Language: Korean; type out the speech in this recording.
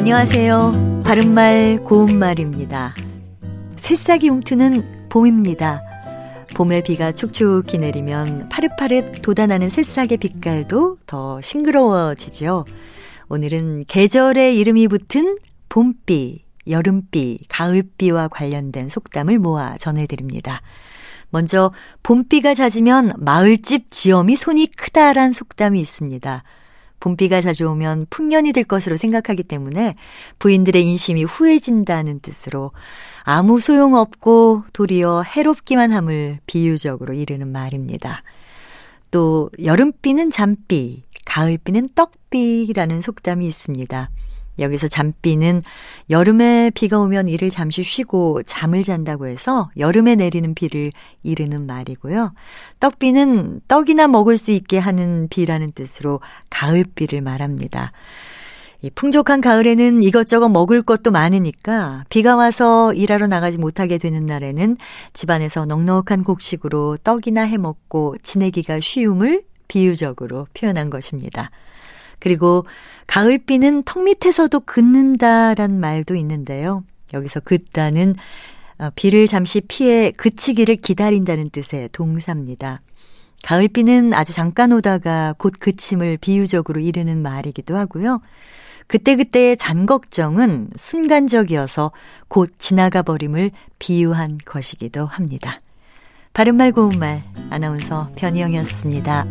안녕하세요. 바른말 고운말입니다. 새싹이 움트는 봄입니다. 봄에 비가 축축히 내리면 파릇파릇 돋아나는 새싹의 빛깔도 더 싱그러워지죠. 오늘은 계절의 이름이 붙은 봄비, 여름비, 가을비와 관련된 속담을 모아 전해드립니다. 먼저 봄비가 잦으면 마을집 지엄이 손이 크다란 속담이 있습니다. 봄비가 자주 오면 풍년이 될 것으로 생각하기 때문에 부인들의 인심이 후해진다는 뜻으로 아무 소용없고 도리어 해롭기만 함을 비유적으로 이르는 말입니다. 또 여름비는 잠비, 가을비는 떡비라는 속담이 있습니다. 여기서 잠비는 여름에 비가 오면 이를 잠시 쉬고 잠을 잔다고 해서 여름에 내리는 비를 이르는 말이고요. 떡비는 떡이나 먹을 수 있게 하는 비라는 뜻으로 가을비를 말합니다. 이 풍족한 가을에는 이것저것 먹을 것도 많으니까 비가 와서 일하러 나가지 못하게 되는 날에는 집안에서 넉넉한 곡식으로 떡이나 해 먹고 지내기가 쉬움을 비유적으로 표현한 것입니다. 그리고 가을비는 턱 밑에서도 긋는다란 말도 있는데요. 여기서 긋다는 어, 비를 잠시 피해 그치기를 기다린다는 뜻의 동사입니다. 가을비는 아주 잠깐 오다가 곧 그침을 비유적으로 이르는 말이기도 하고요. 그때그때의 잔걱정은 순간적이어서 곧 지나가 버림을 비유한 것이기도 합니다. 바른말 고운말 아나운서 변희영이었습니다.